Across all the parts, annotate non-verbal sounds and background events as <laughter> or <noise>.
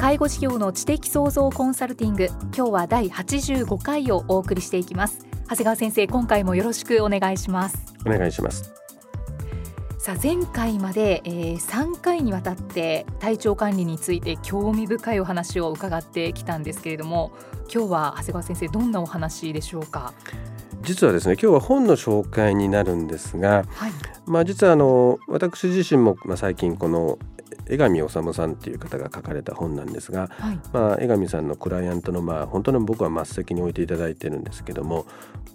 介護事業の知的創造コンサルティング今日は第85回をお送りしていきます。長谷川先生今回もよろしくお願いします。お願いします。さあ前回まで、えー、3回にわたって体調管理について興味深いお話を伺ってきたんですけれども今日は長谷川先生どんなお話でしょうか？実はですね今日は本の紹介になるんですが、はい、まあ実はあの私自身もまあ最近この江上治さんっていう方が書かれた本なんですが、はい、まあ、江上さんのクライアントの、まあ、本当に僕は末席に置いていただいてるんですけども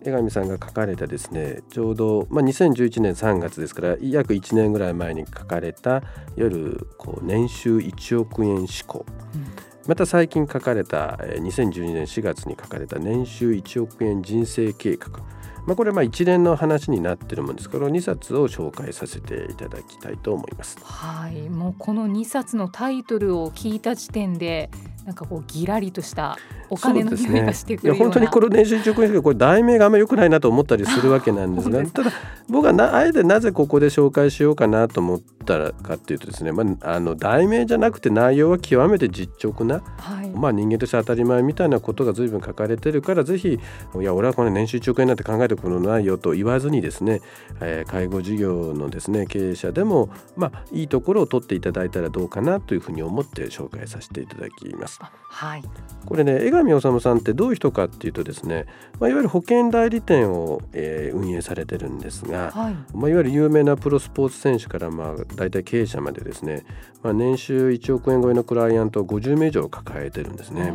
江上さんが書かれたですねちょうど、まあ、2011年3月ですから約1年ぐらい前に書かれたいわゆるこう年収1億円志向、うん。また最近書かれた2012年4月に書かれた年収1億円人生計画まあ、これはまあ一連の話になっているものですこの2冊を紹介させていただきたいと思います。はいもうこの2冊のタイトルを聞いた時点でなんかこうぎらりとしたお金の匂いがしてくる、ね、本当にこの年収直円これ題名があんま良くないなと思ったりするわけなんですがただ僕はなあえてなぜここで紹介しようかなと思ったかっていうとですね、まあ、あの題名じゃなくて内容は極めて実直な、はい、まあ、人間として当たり前みたいなことが随分書かれてるからぜひいや俺はこの年収直円なんて考えたことないよと言わずにですね、えー、介護事業のですね経営者でも、まあ、いいところを取っていただいたらどうかなというふうに思って紹介させていただきます。はい、これね江上治さんってどういう人かっていうとですね、まあ、いわゆる保険代理店を、えー、運営されてるんですが、はいまあ、いわゆる有名なプロスポーツ選手から、まあ、大体経営者までですね、まあ、年収1億円超えのクライアントを50名以上抱えてるんですね。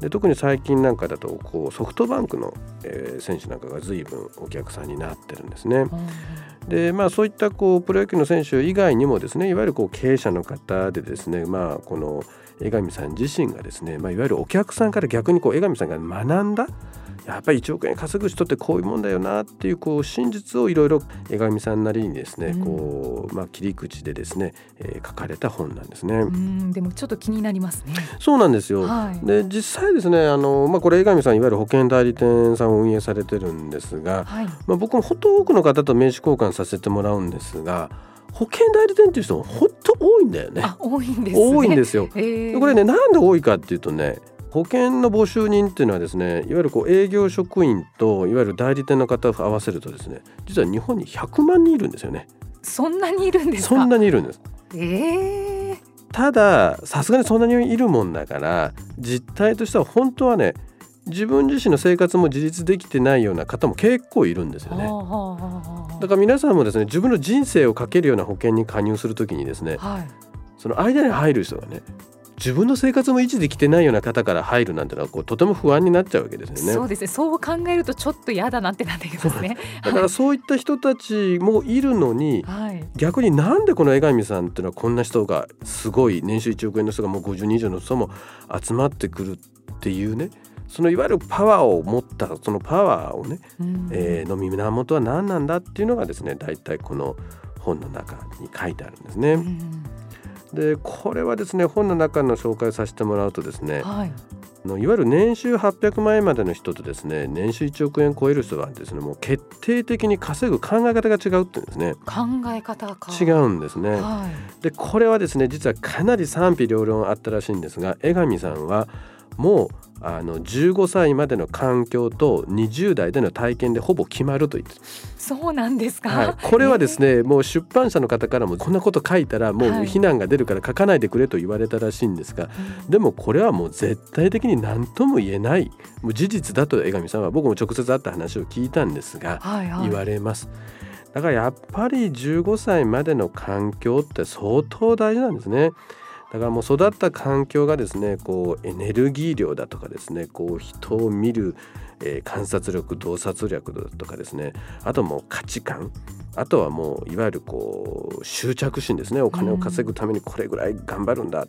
で特に最近なんかだとこうソフトバンクの、えー、選手なんかが随分お客さんになってるんですね。でまあ、そういったこうプロ野球の選手以外にもですねいわゆるこう経営者の方でですね、まあ、この江上さん自身がですね、まあ、いわゆるお客さんから逆にこう江上さんが学んだやっぱり1億円稼ぐ人ってこういうもんだよなっていうこう真実をいろいろ江上さんなりにですね、うん、こうまあ、切り口でですね、えー、書かれた本なんですね。でもちょっと気になりますね。そうなんですよ。はい、で実際ですねあの、まあ、これ江上さんいわゆる保険代理店さんを運営されてるんですが、はい、まあ、僕も本当多くの方と名刺交換させてもらうんですが。保険代理店っていう人本当多いんだよね。多いんです、ね、多いんですよ。えー、これねなんで多いかっていうとね保険の募集人っていうのはですねいわゆるこう営業職員といわゆる代理店の方を合わせるとですね実は日本に100万人いるんですよね。そんなにいるんですそんなにいるんです。えー、たださすがにそんなにいるもんだから実態としては本当はね自分自身の生活も自立できてないような方も結構いるんですよね。だから皆さんもですね自分の人生をかけるような保険に加入するときにですね、はい、その間に入る人がね自分の生活も維持できてないような方から入るなんてのはこうとても不安になっちゃうわけですよね。そうですね。そう考えるとちょっと嫌だなってなってきますね。<laughs> だからそういった人たちもいるのに、はい、逆になんでこの江上さんっていうのはこんな人がすごい年収1億円の人がもう50人以上の人も集まってくるっていうね。そのいわゆるパワーを持ったそのパワーをね、うん、えー、の源は何なんだっていうのがですね大体この本の中に書いてあるんですね。うんでこれはですね本の中の紹介させてもらうとですね、はい、いわゆる年収800万円までの人とですね年収1億円超える人はですねもう決定的に稼ぐ考え方が違うっていうんですね。考え方か違うんですね、はい、でこれはですね実はかなり賛否両論あったらしいんですが江上さんはもうあの15歳までの環境と20代での体験でほぼ決まると言って。そうなんですか、はい、これはですね、えー、もう出版社の方からもこんなこと書いたらもう非難が出るから書かないでくれと言われたらしいんですが、はい、でもこれはもう絶対的に何とも言えないもう事実だと江上さんは僕も直接会った話を聞いたんですが、はいはい、言われます。だからやっぱり15歳までの環境って相当大事なんですね。だからもう育った環境がですねこうエネルギー量だとかですねこう人を見る、えー、観察力洞察力だとかですねあともう価値観あとはもういわゆるこう執着心ですねお金を稼ぐためにこれぐらい頑張るんだ、うん、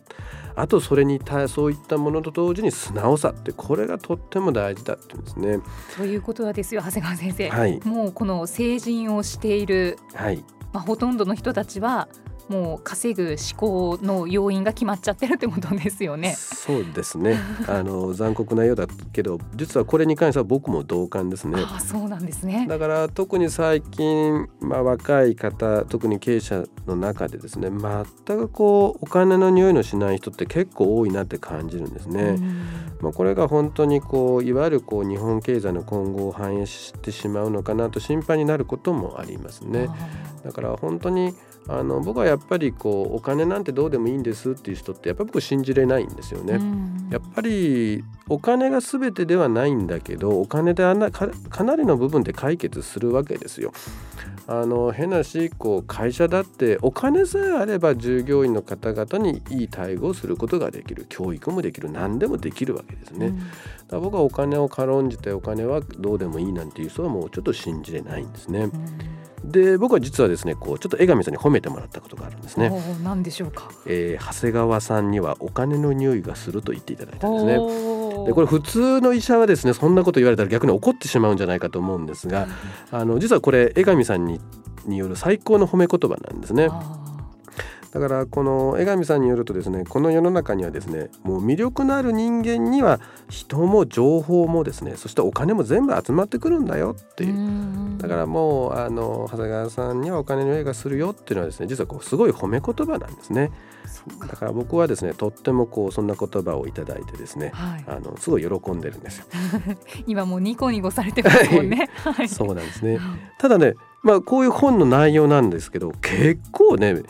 あとそれに対そういったものと同時に素直さってこれがとっても大事だっていうんですね。ということはですよ長谷川先生、はい、もうこの成人をしている、はい。まあ、ほとんどの人たちはもう稼ぐ思考の要因が決まっちゃってるってことですよね。そうですね。<laughs> あの残酷なようだけど、実はこれに関しては僕も同感ですね。あ、そうなんですね。だから特に最近まあ若い方、特に経営者の中でですね、全くこうお金の匂いのしない人って結構多いなって感じるんですね。まあこれが本当にこういわゆるこう日本経済の今後を反映してしまうのかなと心配になることもありますね。だから本当にあの僕はやっぱりこうお金なんてどうでもいいんですっていう人ってやっぱり僕信じれないんですよね。やっぱりお金が全てではないんだけどお金であなかなりの部分で解決するわけですよ。あの変なしこう会社だってお金さえあれば従業員の方々にいい待遇をすることができる教育もできる何でもできるわけですね。うん、だ僕はお金を軽んじてお金はどうでもいいなんていう人はもうちょっと信じれないんですね。うんで僕は実はですねこうちょっと江上さんに褒めてもらったことがあるんですね。何でしょうか、えー、長谷川さんにはお金の匂いがすると言っていただいたんですね。でこれ普通の医者はですねそんなこと言われたら逆に怒ってしまうんじゃないかと思うんですが、あの実はこれ江上さんにによる最高の褒め言葉なんですね。だからこの江上さんによるとですねこの世の中にはですねもう魅力のある人間には人も情報もですねそしてお金も全部集まってくるんだよっていうだからもうあの長谷川さんにはお金の絵がするよっていうのはですね実はこうすごい褒め言葉なんですね。だから僕はですねとってもこうそんな言葉をいただいてですね、はい、あのすごい喜んでるんですよ。<laughs> 今もうニコニコされてますもんね。はい、そうなんですね。ただね、まあこういう本の内容なんですけど、結構ね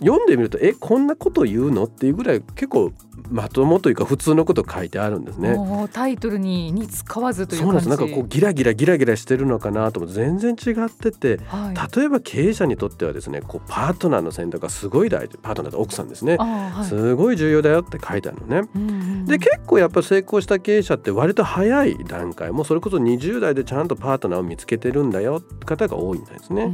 読んでみるとえこんなこと言うの？っていうぐらい結構まともというか普通のこと書いてあるんですね。タイトルにに使わずというそうなんです。なんかこうギラギラギラギラしてるのかなとも全然違ってて、はい、例えば経営者にとってはですねこうパートナーの選択がすごい大事。パートナーと奥さんですね、はい、すごい重要だよって書いてあるのね。うんうん、で結構やっぱ成功した経営者って割と早い段階。もうそれこそ20代でちゃんとパートナーを見つけてるんだよ方が多いんですね。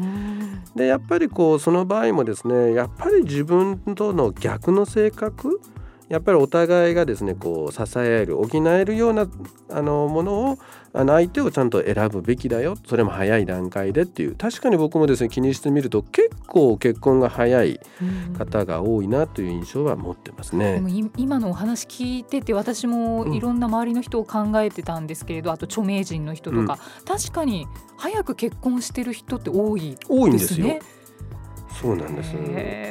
でやっぱりこうその場合もですねやっぱり自分との逆の性格？やっぱりお互いがですねこう支え合える補えるようなあのものをあの相手をちゃんと選ぶべきだよ。それも早い段階でっていう。確かに僕もですね気にしてみると結構結婚が早い方が多いなという印象は持ってますね。でも今のお話聞いてて私もいろんな周りの人を考えてたんですけれど、うん、あと著名人の人とか、うん、確かに早く結婚してる人って多いですね。多いんですよ。そうなんです。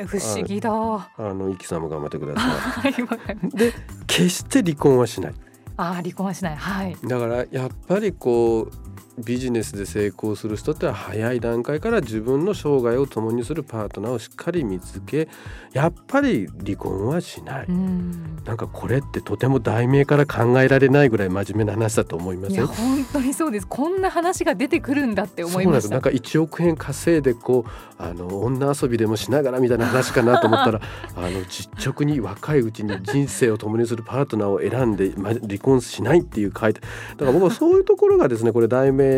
不思議だ。あのイキさんも頑張ってください。<laughs> で決して離婚はしない。あ離婚はしない。はい。だからやっぱりこうビジネスで成功する人っては早い段階から自分の生涯を共にするパートナーをしっかり見つけやっぱり離婚はしない、うん、なんかこれってとても題名から考えられないぐらい真面目な話だと思いますよ本当にそうです。こんな話が出てくるんだって思いました。なんか1億円稼いでこうあの女遊びでもしながらみたいな話かなと思ったら <laughs> あの実直に若いうちに人生を共にするパートナーを選んで、ま、離婚しないっていう書いてだから僕はそういうところがですねこれ題名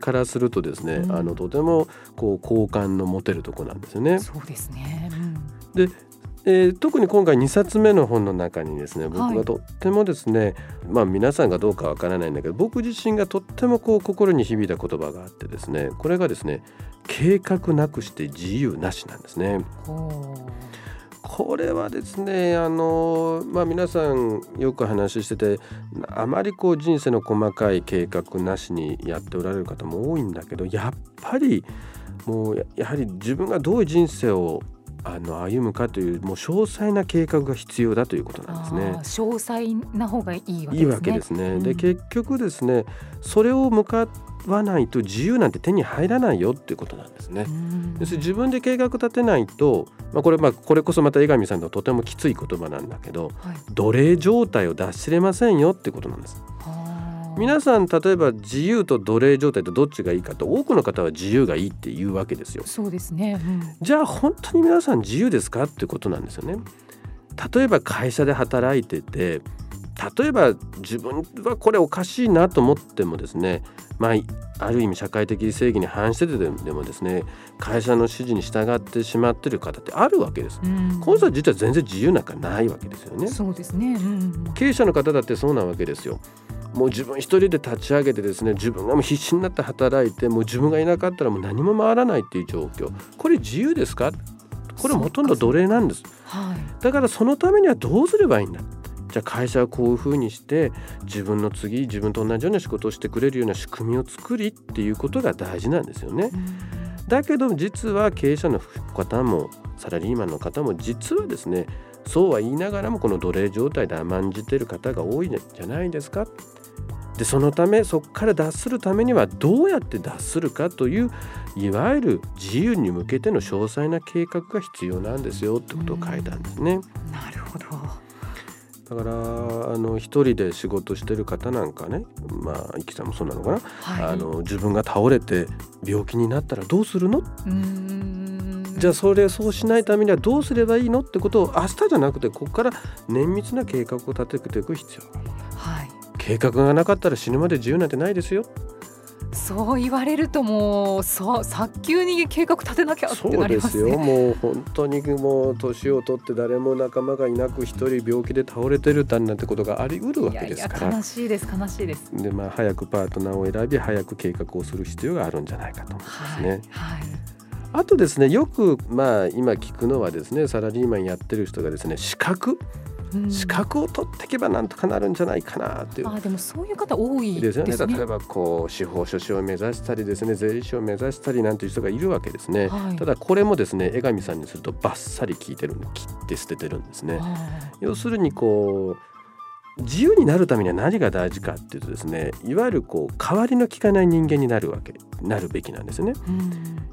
からするとですね、うん、あのとてもこう好感の持てるとこなんですよね。そうですね、うん、でえー、特に今回2冊目の本の中にですね僕はとってもですね、はい、まあ皆さんがどうかわからないんだけど僕自身がとってもこう心に響いた言葉があってですねこれがですね計画なくして自由なしなんですね。これはですねあの、まあ、皆さんよく話しててあまりこう人生の細かい計画なしにやっておられる方も多いんだけどやっぱりもうやはり自分がどういう人生をあの歩むかというもう詳細な計画が必要だということなんですね。詳細な方がいいわけですね。いいわけですね。うん、で結局ですねそれを向かわないと自由なんて手に入らないよっていうことなんですね。要するに自分で計画立てないと、まあ、これまあこれこそまた江上さんのとてもきつい言葉なんだけど、はい、奴隷状態を脱しれませんよってことなんです。皆さん例えば自由と奴隷状態とどっちがいいかと多くの方は自由がいいって言うわけですよ。そうですね、うん、じゃあ本当に皆さん自由ですかってことなんですよね。例えば会社で働いてて例えば自分はこれおかしいなと思ってもですねまあある意味社会的正義に反しててでもですね会社の指示に従ってしまってる方ってあるわけです。うん、この人は実は全然自由なんかないわけですよね。そうですね、うん、経営者の方だってそうなわけですよ。もう自分一人で立ち上げてですね自分がもう必死になって働いてもう自分がいなかったらもう何も回らないっていう状況。これ自由ですか？これほとんど奴隷なんです、はい、だからそのためにはどうすればいいんだ？じゃあ会社はこういうふうにして自分の次自分と同じような仕事をしてくれるような仕組みを作りっていうことが大事なんですよね。だけど実は経営者の方もサラリーマンの方も実はですねそうは言いながらもこの奴隷状態で甘んじてる方が多いんじゃないですか？でそのためそこから脱するためにはどうやって脱するかといういわゆる自由に向けての詳細な計画が必要なんですよってことを書いたんですね。なるほど。だからあの一人で仕事してる方なんかねまあ生きさんもそうなのかな、はい、あの自分が倒れて病気になったらどうするの？じゃあそれそうしないためにはどうすればいいの？ってことを明日じゃなくてここから綿密な計画を立てていく必要がある。はい計画がなかったら死ぬまで自由なんてないですよ。そう言われるともう早急に計画立てなきゃってなります、ね、そうですよ。もう本当にもう年を取って誰も仲間がいなく一人病気で倒れてるなんてことがありうるわけですから。悲しいです悲しいです。でまあ早くパートナーを選び早く計画をする必要があるんじゃないかと思いますね。はい、はい。あとですねよくまあ今聞くのはですねサラリーマンやってる人がですね資格資格を取っていけばなんとかなるんじゃないかなっていう。あでもそういう方多いですよね。例えばこう司法書士を目指したりですね税理士を目指したりなんていう人がいるわけですね。はい、ただこれもですね江上さんにするとバッサリ聞いてる切って捨ててるんですね。要するにこう自由になるためには何が大事かっていうとですねいわゆるこう代わりの利かない人間になるわけなるべきなんですね。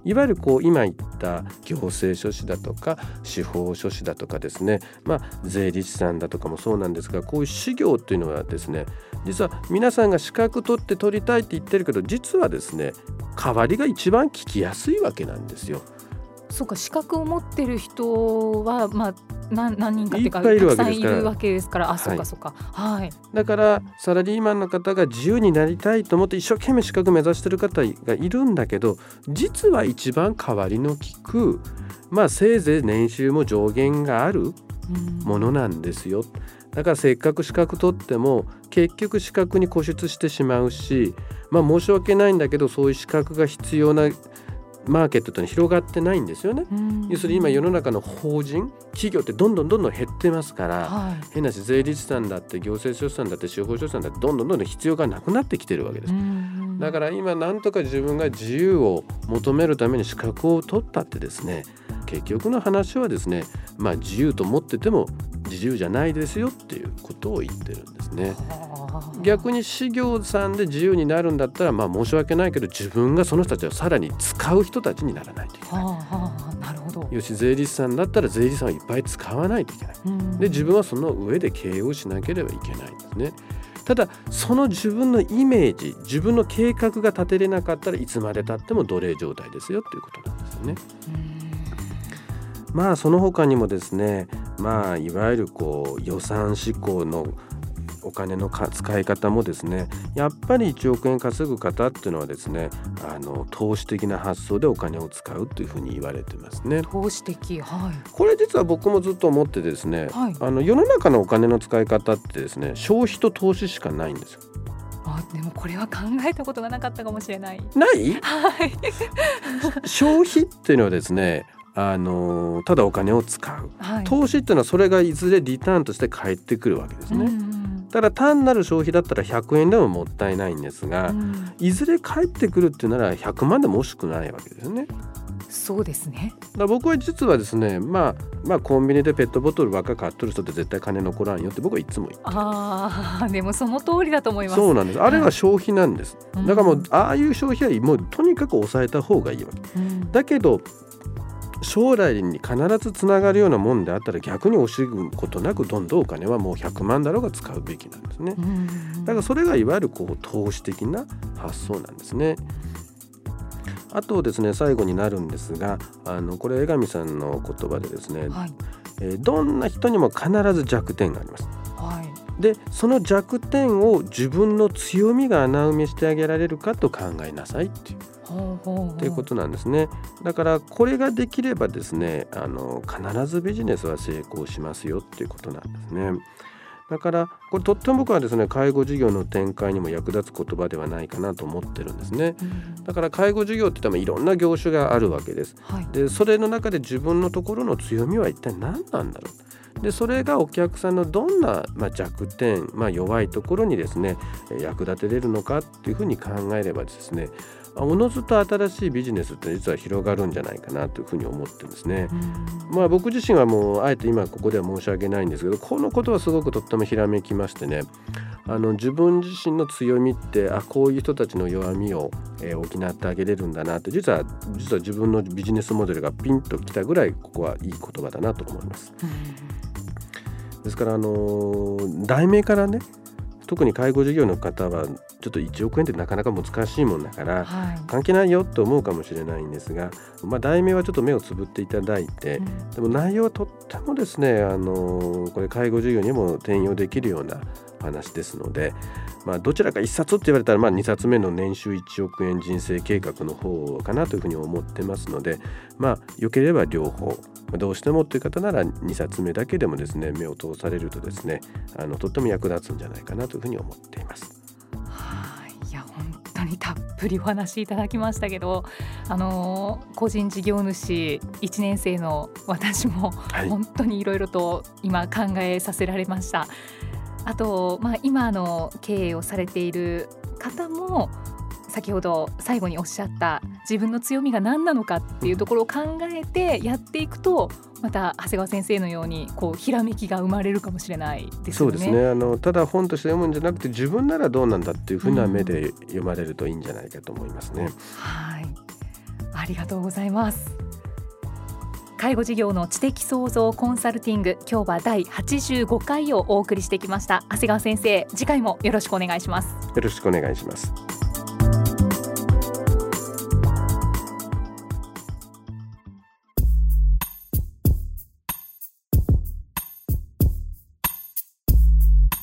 いわゆるこう今言った行政書士だとか司法書士だとかですねまあ税理士さんだとかもそうなんですがこういう修行っていうのはですね実は皆さんが資格取って取りたいって言ってるけど実はですね代わりが一番聞きやすいわけなんですよ。そうか資格を持ってる人はまあ何何人かっていうかたくさんいるわけですから。あそうかそうか、はい、だからサラリーマンの方が自由になりたいと思って一生懸命資格目指してる方がいるんだけど実は一番代わりの利くまあせいぜい年収も上限があるものなんですよ。だからせっかく資格取っても結局資格に固執してしまうしまあ申し訳ないんだけどそういう資格が必要なマーケットというのは広がってないんですよね。要するに今世の中の法人企業ってどんどんどんどん減ってますから、はい、変なし税理士さんだって行政書士さんだって司法書士さんだってどんどんどんどん必要がなくなってきてるわけです。だから今なんとか自分が自由を求めるために資格を取ったってですね結局の話はですねまあ自由と思ってても自由じゃないですよっていうことを言ってるんですね。逆に事業さんで自由になるんだったらまあ申し訳ないけど自分がその人たちをさらに使う人たちにならないといけない。はあ、なるほどよし税理士さんだったら税理士さんをいっぱい使わないといけない。で自分はその上で経営をしなければいけないんですね。ただその自分のイメージ自分の計画が立てれなかったらいつまでたっても奴隷状態ですよということなんですよね。まあその他にもですねまあいわゆるこう予算執行のお金の使い方もですねやっぱり1億円稼ぐ方っていうのはですねあの投資的な発想でお金を使うというふうに言われてますね。投資的、はい、これ実は僕もずっと思ってですね、はい、あの世の中のお金の使い方ってですね消費と投資しかないんですよ。あでもこれは考えたことがなかったかもしれない。ない、はい、<laughs> 消費っていうのはですねあのただお金を使う、はい、投資っていうのはそれがいずれリターンとして返ってくるわけですね。から単なる消費だったら100円でももったいないんですが、うん、いずれ帰ってくるっていうなら100万でも惜しくないわけですよね。そうですね。だ僕は実はですね、まあ、まあコンビニでペットボトルばっか買っとる人って絶対金残らんよって僕はいつも言ってああでもその通りだと思います。そうなんです。あれは消費なんです、だからもうああいう消費はもうとにかく抑えた方がいいわけ、うん、だけど将来に必ずつながるようなもんであったら逆に惜しむことなくどんどんお金はもう100万だろうが使うべきなんですね。だからそれがいわゆるこう投資的な発想なんですね。あとですね最後になるんですがあのこれ江上さんの言葉でですね、はい、えー、どんな人にも必ず弱点があります。はい、でその弱点を自分の強みが穴埋めしてあげられるかと考えなさいっていう。ということなんですね。だからこれができればですねあの必ずビジネスは成功しますよっていうことなんですね。だからこれとっても僕はですね介護事業の展開にも役立つ言葉ではないかなと思ってるんですね、うん、だから介護事業って言ってもいろんな業種があるわけです、はい、でそれの中で自分のところの強みは一体何なんだろうでそれがお客さんのどんな、まあ、弱点、まあ、弱いところにですね役立てれるのかっていうふうに考えればですねおのずと新しいビジネスって実は広がるんじゃないかなというふうに思ってるんですね。まあ僕自身はもうあえて今ここでは申し訳ないんですけどこのことはすごくとってもひらめきましてねあの自分自身の強みってあこういう人たちの弱みを、えー、補ってあげれるんだなって実は実は自分のビジネスモデルがピンときたぐらいここはいい言葉だなと思います。ですからあの題名からね特に介護事業の方はちょっと1億円ってなかなか難しいもんだから、はい、関係ないよと思うかもしれないんですが、まあ、題名はちょっと目をつぶっていただいて、うん、でも内容はとってもですねあのこれ介護事業にも転用できるような話ですので、まあ、どちらか1冊って言われたら、まあ、2冊目の年収1億円人生計画の方かなというふうに思ってますので、まあ、よければ両方どうしてもという方なら2冊目だけでもですね目を通されるとですねあのとっても役立つんじゃないかなというふうに思っています。いや本当にたっぷりお話しいただきましたけどあの個人事業主1年生の私も本当にいろいろと今考えさせられました。はいあと、まあ、今の経営をされている方も先ほど最後におっしゃった自分の強みが何なのかっていうところを考えてやっていくとまた長谷川先生のようにこうひらめきが生まれるかもしれないですね。そうですねあのただ本として読むんじゃなくて自分ならどうなんだっていうふうな目で読まれるといいんじゃないかと思いますね。うん、はいありがとうございます。介護事業の知的創造コンサルティング今日は第85回をお送りしてきました長谷川先生次回もよろしくお願いしますよろしくお願いします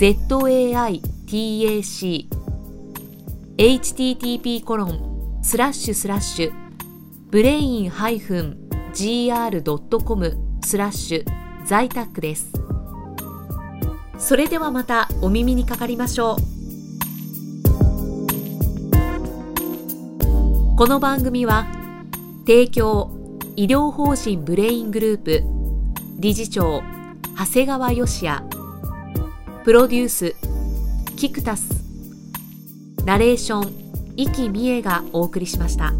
zaitac http コロンスラッシュスラッシュブレイン gr.com スラッシュ在宅です。それではまたお耳にかかりましょう。この番組は提供医療法人ブレイングループ理事長長谷川義也プロデュースキクタスナレーション生きみえがお送りしました。